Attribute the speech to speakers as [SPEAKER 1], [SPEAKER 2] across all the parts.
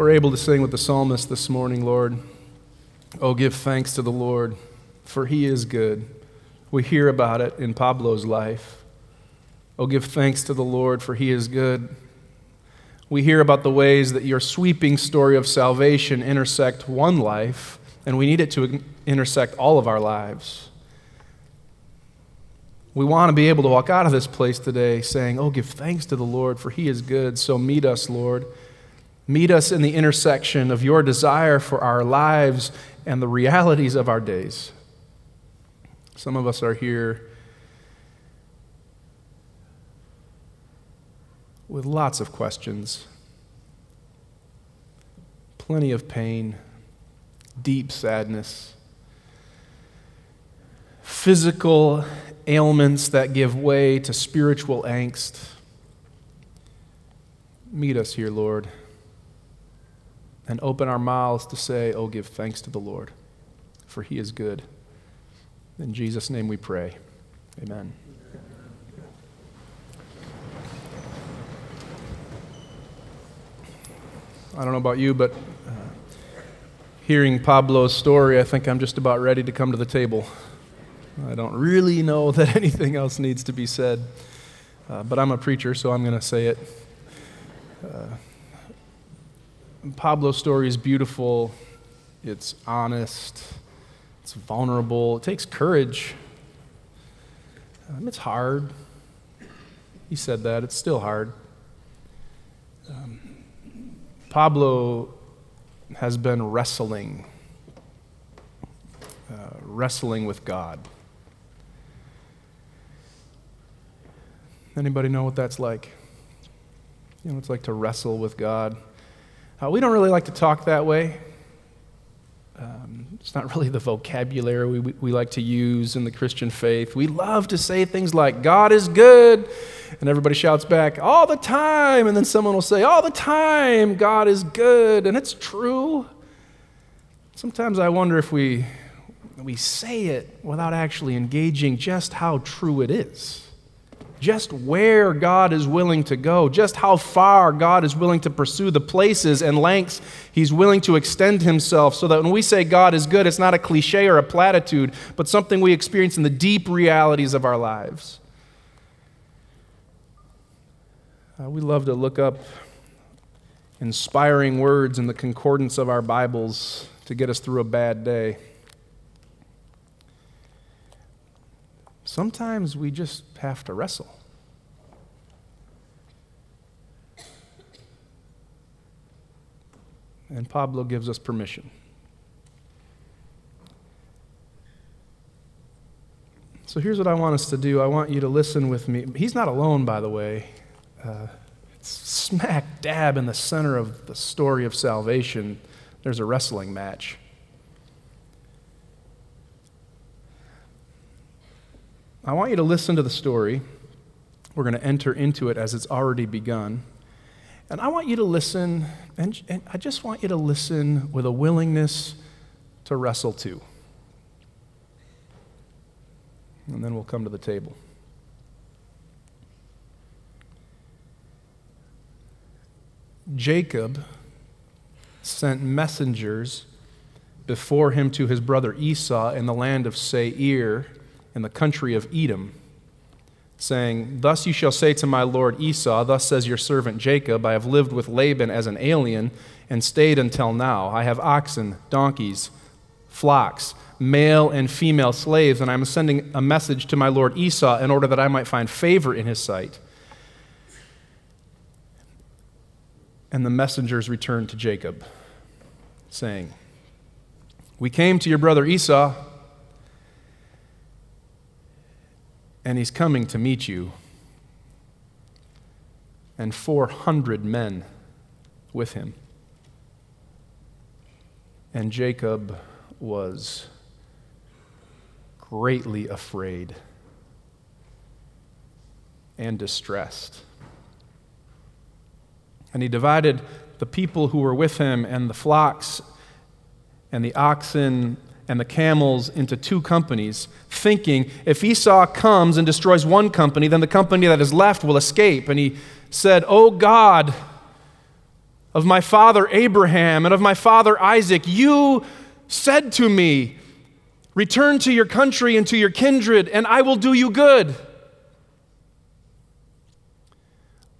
[SPEAKER 1] we're able to sing with the psalmist this morning, Lord. Oh, give thanks to the Lord, for he is good. We hear about it in Pablo's life. Oh, give thanks to the Lord, for he is good. We hear about the ways that your sweeping story of salvation intersect one life, and we need it to intersect all of our lives. We want to be able to walk out of this place today saying, Oh, give thanks to the Lord, for he is good. So meet us, Lord. Meet us in the intersection of your desire for our lives and the realities of our days. Some of us are here with lots of questions, plenty of pain, deep sadness, physical ailments that give way to spiritual angst. Meet us here, Lord, and open our mouths to say, Oh, give thanks to the Lord, for he is good. In Jesus' name we pray. Amen. I don't know about you, but uh, hearing Pablo's story, I think I'm just about ready to come to the table. I don't really know that anything else needs to be said, uh, but I'm a preacher, so I'm going to say it. Uh, Pablo's story is beautiful, it's honest, it's vulnerable, it takes courage. Um, it's hard. He said that, it's still hard. Um, Pablo has been wrestling, uh, wrestling with God. Anybody know what that's like? You know, it's like to wrestle with God. Uh, we don't really like to talk that way. Um, it's not really the vocabulary we, we, we like to use in the Christian faith. We love to say things like, God is good. And everybody shouts back, all the time. And then someone will say, all the time, God is good. And it's true. Sometimes I wonder if we, we say it without actually engaging just how true it is just where God is willing to go, just how far God is willing to pursue, the places and lengths He's willing to extend Himself, so that when we say God is good, it's not a cliche or a platitude, but something we experience in the deep realities of our lives. Uh, we love to look up inspiring words in the concordance of our Bibles to get us through a bad day. Sometimes we just have to wrestle. And Pablo gives us permission. So here's what I want us to do. I want you to listen with me. He's not alone, by the way. Uh, smack dab in the center of the story of salvation, there's a wrestling match. I want you to listen to the story. We're going to enter into it as it's already begun. And I want you to listen, and, and, I just want you to listen with a willingness to wrestle too. And then we'll come to the table. Jacob sent messengers before him to his brother Esau in the land of Seir in the country of Edom, saying, Thus you shall say to my lord Esau, Thus says your servant Jacob, I have lived with Laban as an alien and stayed until now. I have oxen, donkeys, flocks, male and female slaves, and I am sending a message to my lord Esau in order that I might find favor in his sight. And the messengers returned to Jacob, saying, We came to your brother Esau and he's coming to meet you. And 400 men with him. And Jacob was greatly afraid and distressed. And he divided the people who were with him and the flocks and the oxen and the camels into two companies, thinking if Esau comes and destroys one company, then the company that is left will escape. And he said, Oh God, of my father Abraham and of my father Isaac. You said to me, Return to your country and to your kindred, and I will do you good.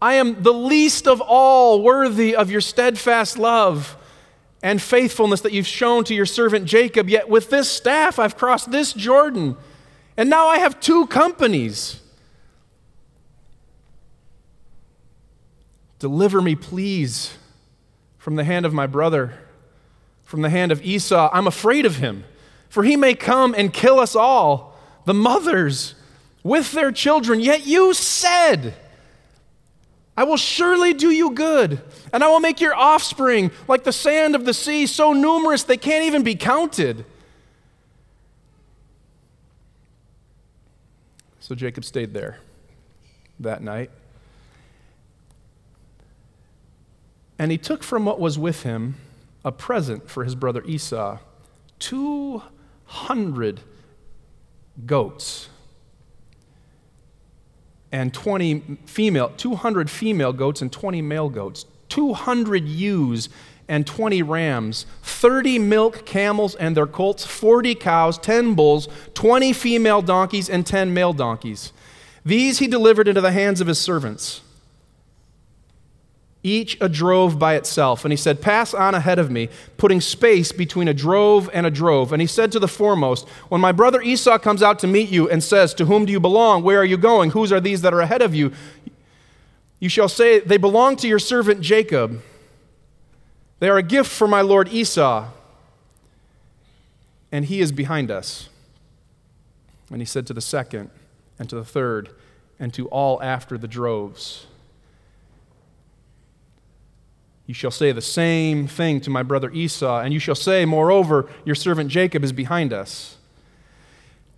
[SPEAKER 1] I am the least of all worthy of your steadfast love and faithfulness that you've shown to your servant Jacob. Yet with this staff I've crossed this Jordan, and now I have two companies. Deliver me, please, from the hand of my brother, from the hand of Esau. I'm afraid of him, for he may come and kill us all, the mothers with their children. Yet you said, I will surely do you good, and I will make your offspring like the sand of the sea, so numerous they can't even be counted. So Jacob stayed there that night. And he took from what was with him a present for his brother Esau 200 goats and 20 female, 200 female goats and 20 male goats, 200 ewes and 20 rams, 30 milk camels and their colts, 40 cows, 10 bulls, 20 female donkeys, and 10 male donkeys. These he delivered into the hands of his servants each a drove by itself. And he said, Pass on ahead of me, putting space between a drove and a drove. And he said to the foremost, When my brother Esau comes out to meet you and says, To whom do you belong? Where are you going? Whose are these that are ahead of you? You shall say, They belong to your servant Jacob. They are a gift for my lord Esau. And he is behind us. And he said to the second, and to the third, and to all after the droves. You shall say the same thing to my brother Esau, and you shall say, Moreover, your servant Jacob is behind us.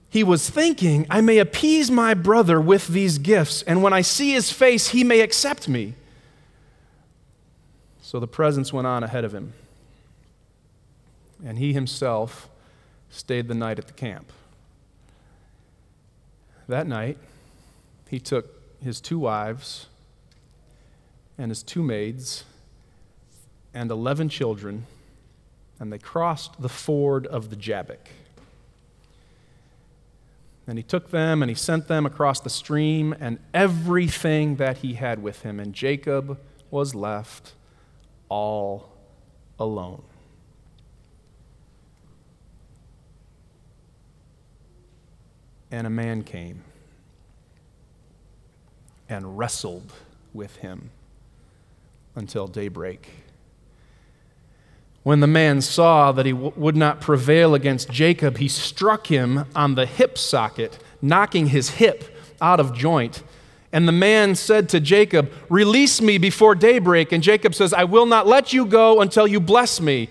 [SPEAKER 1] He was thinking, I may appease my brother with these gifts, and when I see his face, he may accept me. So the presents went on ahead of him, and he himself stayed the night at the camp. That night, he took his two wives and his two maids and 11 children, and they crossed the ford of the Jabbok. And he took them and he sent them across the stream and everything that he had with him. And Jacob was left all alone. And a man came and wrestled with him until daybreak. When the man saw that he w- would not prevail against Jacob, he struck him on the hip socket, knocking his hip out of joint. And the man said to Jacob, Release me before daybreak. And Jacob says, I will not let you go until you bless me.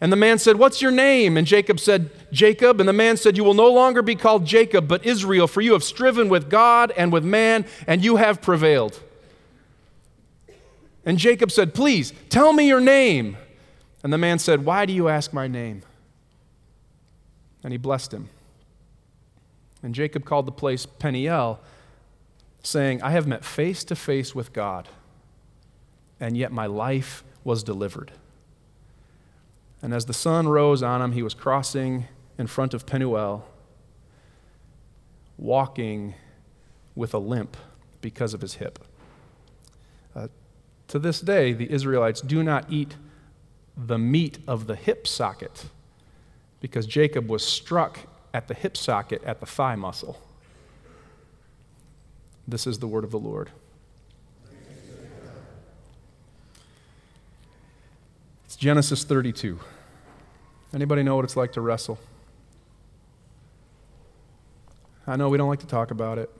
[SPEAKER 1] And the man said, What's your name? And Jacob said, Jacob. And the man said, You will no longer be called Jacob, but Israel, for you have striven with God and with man, and you have prevailed. And Jacob said, Please, tell me your name. And the man said, Why do you ask my name? And he blessed him. And Jacob called the place Peniel, saying, I have met face to face with God, and yet my life was delivered. And as the sun rose on him, he was crossing in front of Penuel, walking with a limp because of his hip. Uh, to this day, the Israelites do not eat the meat of the hip socket because Jacob was struck at the hip socket at the thigh muscle. This is the word of the Lord. It's Genesis 32. Anybody know what it's like to wrestle? I know we don't like to talk about it.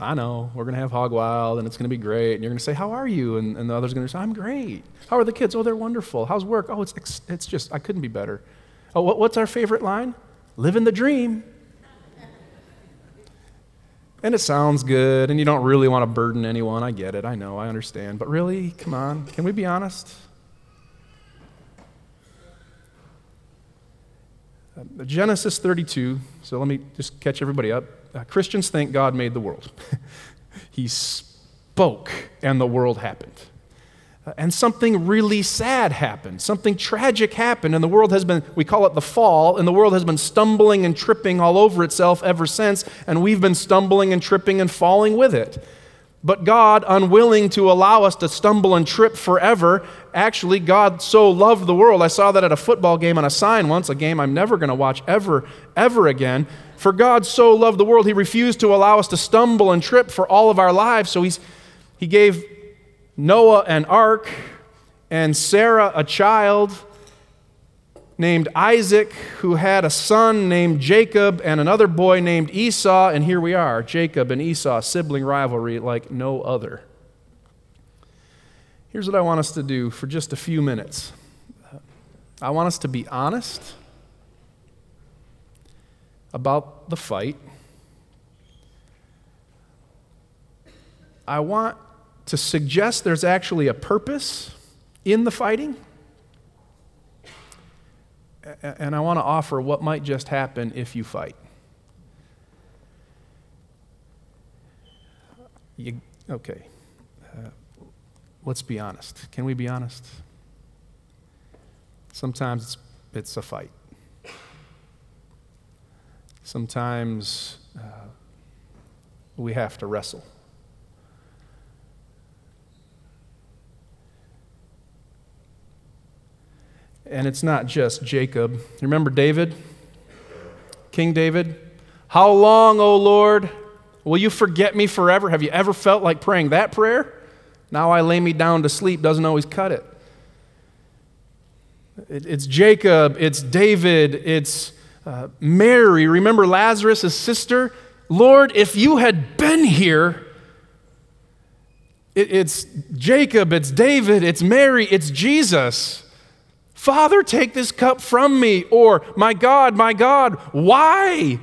[SPEAKER 1] I know, we're going to have Hog Wild and it's going to be great. And you're going to say, How are you? And, and the other's going to say, I'm great. How are the kids? Oh, they're wonderful. How's work? Oh, it's, it's just, I couldn't be better. Oh, what, what's our favorite line? Living the dream. And it sounds good, and you don't really want to burden anyone. I get it. I know. I understand. But really, come on. Can we be honest? Uh, Genesis 32. So let me just catch everybody up uh, Christians think God made the world. he spoke and the world happened. uh, and something really sad happened. Something tragic happened, and the world has been, we call it the fall, and the world has been stumbling and tripping all over itself ever since, and we've been stumbling and tripping and falling with it. But God, unwilling to allow us to stumble and trip forever, actually, God so loved the world. I saw that at a football game on a sign once, a game I'm never going to watch ever, ever again. For God so loved the world, He refused to allow us to stumble and trip for all of our lives. So he's, He gave Noah an ark and Sarah a child named Isaac, who had a son named Jacob and another boy named Esau, and here we are Jacob and Esau, sibling rivalry like no other. Here's what I want us to do for just a few minutes I want us to be honest about the fight. I want to suggest there's actually a purpose in the fighting and I want to offer what might just happen if you fight. You, okay. Uh, let's be honest. Can we be honest? Sometimes it's, it's a fight. Sometimes uh, we have to wrestle. And it's not just Jacob. You remember David? King David? How long, O Lord, will you forget me forever? Have you ever felt like praying that prayer? Now I lay me down to sleep doesn't always cut it. It's Jacob, it's David, it's uh, Mary. Remember Lazarus' sister? Lord, if you had been here, it's Jacob, it's David, it's Mary, it's Jesus. Father, take this cup from me. Or, My God, my God, why?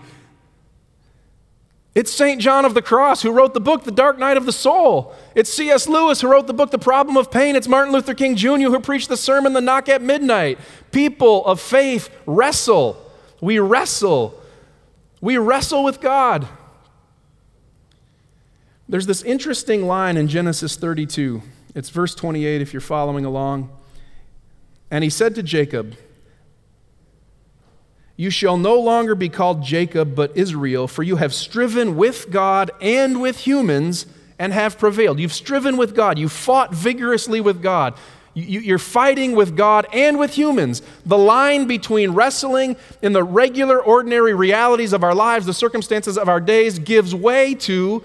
[SPEAKER 1] It's St. John of the Cross who wrote the book, The Dark Night of the Soul. It's C.S. Lewis who wrote the book, The Problem of Pain. It's Martin Luther King Jr. who preached the sermon, The Knock at Midnight. People of faith wrestle. We wrestle. We wrestle with God. There's this interesting line in Genesis 32. It's verse 28 if you're following along. And he said to Jacob, You shall no longer be called Jacob, but Israel, for you have striven with God and with humans and have prevailed. You've striven with God, you've fought vigorously with God. You're fighting with God and with humans. The line between wrestling in the regular, ordinary realities of our lives, the circumstances of our days, gives way to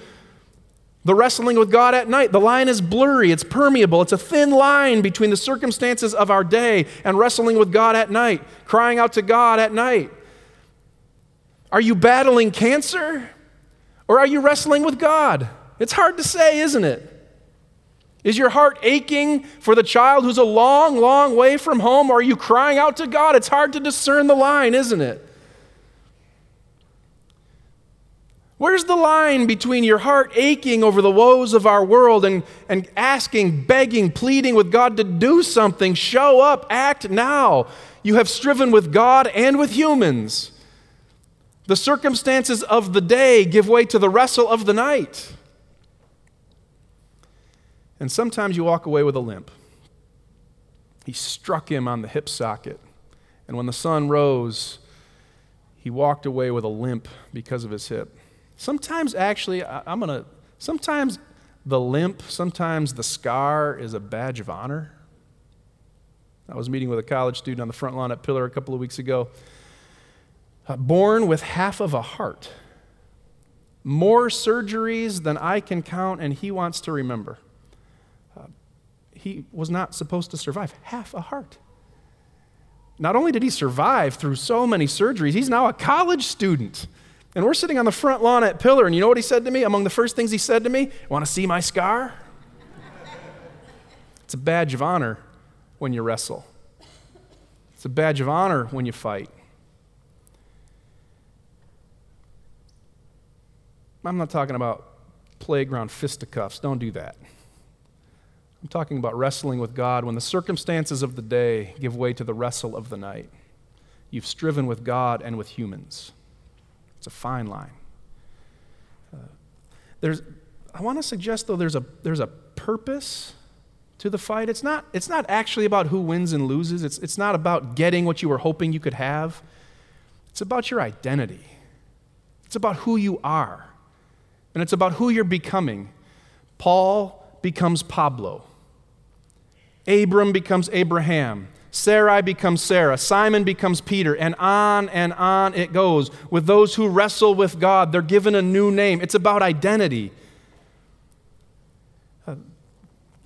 [SPEAKER 1] the wrestling with God at night, the line is blurry, it's permeable, it's a thin line between the circumstances of our day and wrestling with God at night, crying out to God at night. Are you battling cancer or are you wrestling with God? It's hard to say, isn't it? Is your heart aching for the child who's a long, long way from home, or are you crying out to God? It's hard to discern the line, isn't it? Where's the line between your heart aching over the woes of our world and, and asking, begging, pleading with God to do something? Show up, act now. You have striven with God and with humans. The circumstances of the day give way to the wrestle of the night. And sometimes you walk away with a limp. He struck him on the hip socket. And when the sun rose, he walked away with a limp because of his hip. Sometimes, actually, I, am going to, sometimes the limp, sometimes the scar is a badge of honor. I was meeting with a college student on the front lawn at Pillar a couple of weeks ago. Uh, born with half of a heart, more surgeries than I can count, and he wants to remember. He was not supposed to survive half a heart. Not only did he survive through so many surgeries, he's now a college student. And we're sitting on the front lawn at Pillar, and you know what he said to me? Among the first things he said to me, Want to see my scar? it's a badge of honor when you wrestle, it's a badge of honor when you fight. I'm not talking about playground fisticuffs. Don't do that. I'm talking about wrestling with God when the circumstances of the day give way to the wrestle of the night. You've striven with God and with humans. It's a fine line. Uh, there's, I want to suggest, though, there's a, there's a purpose to the fight. It's not, it's not actually about who wins and loses, it's, it's not about getting what you were hoping you could have. It's about your identity, it's about who you are, and it's about who you're becoming. Paul becomes Pablo, Abram becomes Abraham. Sarai becomes Sarah, Simon becomes Peter, and on and on it goes. With those who wrestle with God, they're given a new name. It's about identity. Uh,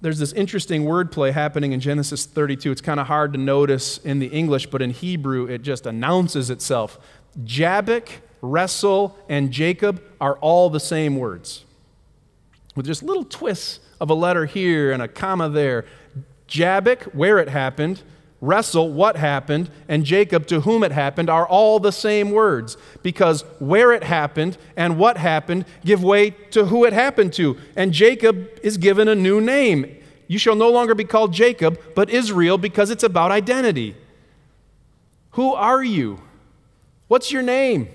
[SPEAKER 1] there's this interesting wordplay happening in Genesis 32. It's kind of hard to notice in the English, but in Hebrew, it just announces itself. Jabbok, wrestle, and Jacob are all the same words, with just little twists of a letter here and a comma there. Jabbok, where it happened, wrestle, what happened, and Jacob, to whom it happened, are all the same words because where it happened and what happened give way to who it happened to. And Jacob is given a new name. You shall no longer be called Jacob, but Israel because it's about identity. Who are you? What's your name?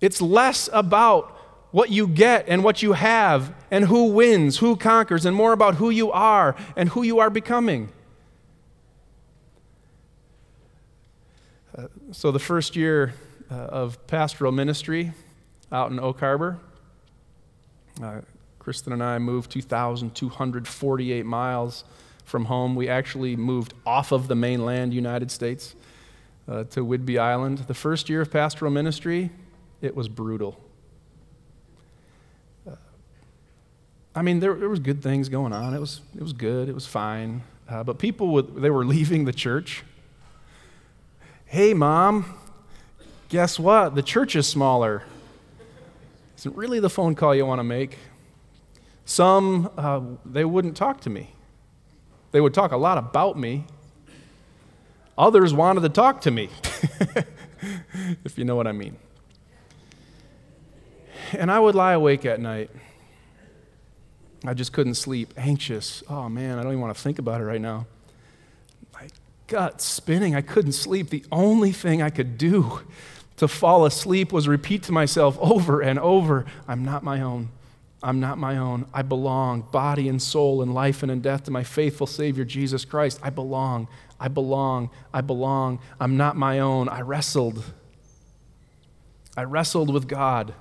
[SPEAKER 1] It's less about what you get and what you have and who wins, who conquers, and more about who you are and who you are becoming. Uh, so, the first year uh, of pastoral ministry out in Oak Harbor, uh, Kristen and I moved 2,248 miles from home. We actually moved off of the mainland United States uh, to Whidbey Island. The first year of pastoral ministry, it was brutal. I mean, there, there was good things going on. It was, it was good. It was fine. Uh, but people, would, they were leaving the church. Hey, mom, guess what? The church is smaller. Isn't really the phone call you want to make. Some, uh, they wouldn't talk to me. They would talk a lot about me. Others wanted to talk to me, if you know what I mean. And I would lie awake at night I just couldn't sleep, anxious. Oh man, I don't even want to think about it right now. My gut spinning. I couldn't sleep. The only thing I could do to fall asleep was repeat to myself over and over I'm not my own. I'm not my own. I belong, body and soul, in life and in death, to my faithful Savior, Jesus Christ. I belong. I belong. I belong. I'm not my own. I wrestled. I wrestled with God.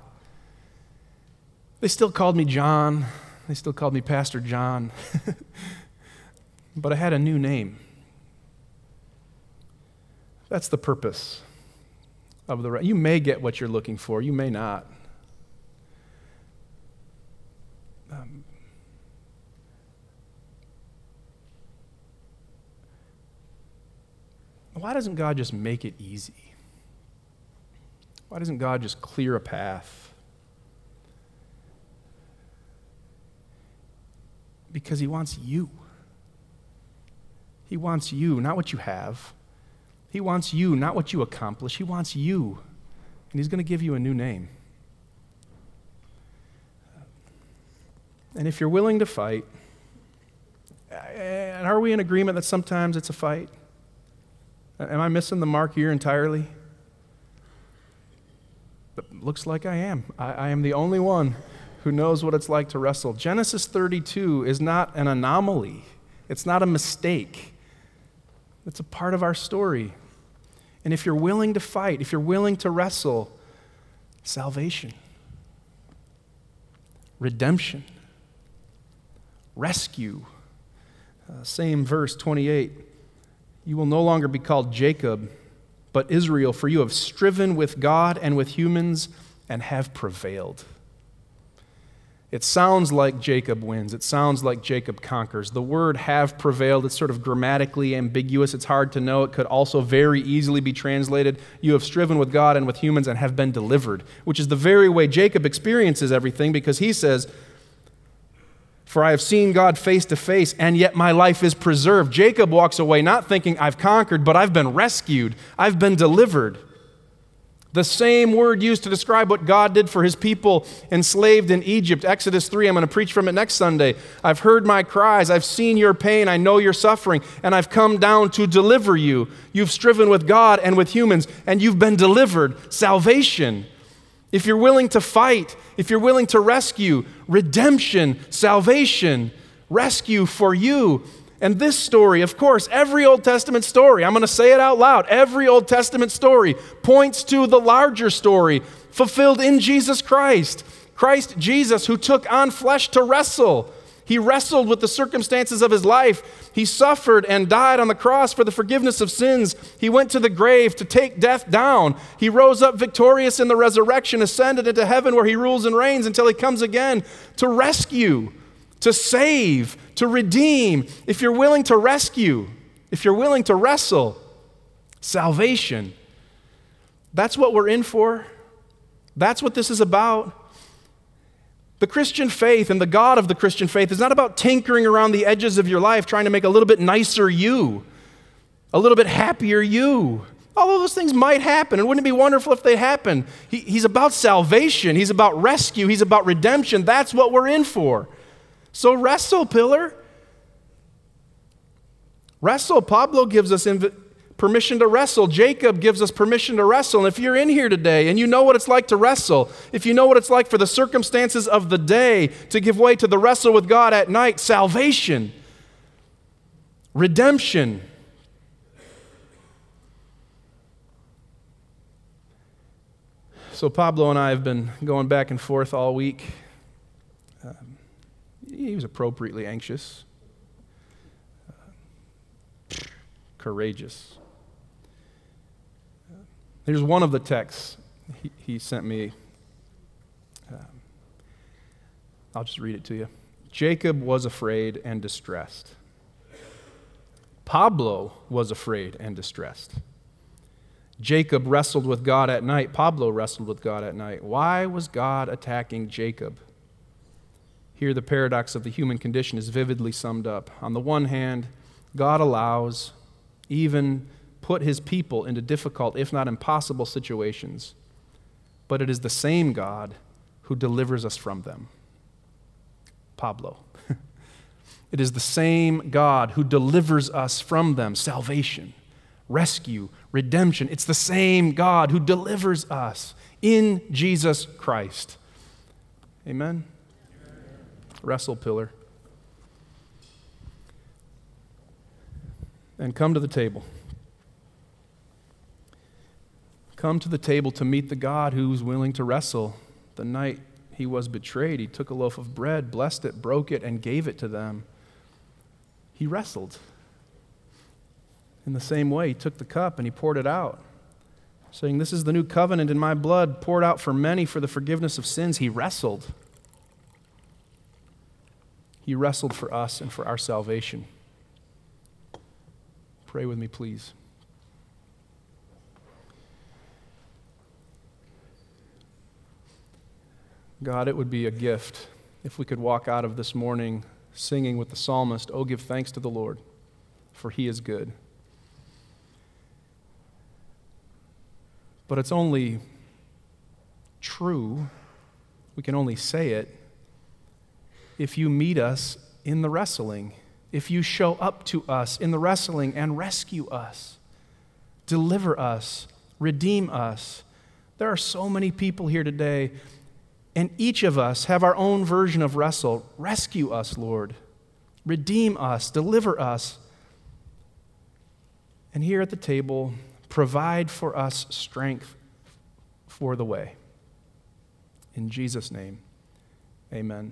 [SPEAKER 1] They still called me Jon. They still called me Pastor Jon. but I had a new name. That's the purpose of the. You may get what you're looking for, you may not. Um, why doesn't God just make it easy? Why doesn't God just clear a path? Because He wants you. He wants you, not what you have. He wants you, not what you accomplish. He wants you. And He's going to give you a new name. And if you're willing to fight, and are we in agreement that sometimes it's a fight? Am I missing the mark here entirely? But looks like I am. I, I am the only one who knows what it's like to wrestle. Genesis 32 is not an anomaly, it's not a mistake. It's a part of our story. And if you're willing to fight, if you're willing to wrestle, salvation, redemption, rescue. Uh, same verse 28. You will no longer be called Jacob, but Israel, for you have striven with God and with humans and have prevailed. It sounds like Jacob wins. It sounds like Jacob conquers. The word have prevailed, it's sort of grammatically ambiguous. It's hard to know. It could also very easily be translated you have striven with God and with humans and have been delivered, which is the very way Jacob experiences everything because he says, For I have seen God face to face, and yet my life is preserved. Jacob walks away not thinking, I've conquered, but I've been rescued, I've been delivered. The same word used to describe what God did for his people enslaved in Egypt. Exodus 3, I'm going to preach from it next Sunday. I've heard my cries. I've seen your pain. I know your suffering. And I've come down to deliver you. You've striven with God and with humans, and you've been delivered. Salvation. if you're willing to fight, if you're willing to rescue, redemption, salvation, rescue for you. And this story, of course, every Old Testament story, I'm going to say it out loud, every Old Testament story points to the larger story fulfilled in Jesus Christ. Christ Jesus, who took on flesh to wrestle he wrestled with the circumstances of his life. He suffered and died on the cross for the forgiveness of sins. He went to the grave to take death down. He rose up victorious in the resurrection, ascended into heaven where he rules and reigns until he comes again to rescue, to save, to redeem. If you're willing to rescue, if you're willing to wrestle, salvation. That's what we're in for. That's what this is about. The Christian faith and the God of the Christian faith is not about tinkering around the edges of your life trying to make a little bit nicer you, a little bit happier you. Although those things might happen, and wouldn't it be wonderful if they happen? He, he's about salvation, he's about rescue, he's about redemption. That's what we're in for. So wrestle, pillar. Wrestle. Pablo gives us inv- permission to wrestle. Jacob gives us permission to wrestle. And if you're in here today and you know what it's like to wrestle, if you know what it's like for the circumstances of the day to give way to the wrestle with God at night, salvation, redemption, So, Pablo and I have been going back and forth all week. He was appropriately anxious, uh, courageous. Here's one of the texts he, he sent me. Um, I'll just read it to you. Jacob was afraid and distressed. Pablo was afraid and distressed. Jacob wrestled with God at night. Pablo wrestled with God at night. Why was God attacking Jacob? Here, the paradox of the human condition is vividly summed up. On the one hand, God allows even put his people into difficult, if not impossible, situations, but it is the same God who delivers us from them. Pablo. it is the same God who delivers us from them salvation, rescue, redemption. It's the same God who delivers us in Jesus Christ. Amen? Wrestle, pillar. And come to the table. come to the table to meet the God who was willing to wrestle. The night he was betrayed, he took a loaf of bread, blessed it, broke it, and gave it to them. He wrestled. In the same way, he took the cup and he poured it out, saying, This is the new covenant in my blood, poured out for many for the forgiveness of sins. He wrestled. He wrestled for us and for our salvation. Pray with me, please. God, it would be a gift if we could walk out of this morning singing with the psalmist, Oh, give thanks to the Lord, for he is good. But it's only true, we can only say it, if you meet us in the wrestling, if you show up to us in the wrestling and rescue us, deliver us, redeem us. There are so many people here today and each of us have our own version of wrestle. Rescue us, Lord. Redeem us. Deliver us. And here at the table, provide for us strength for the way. In Jesus' name, amen.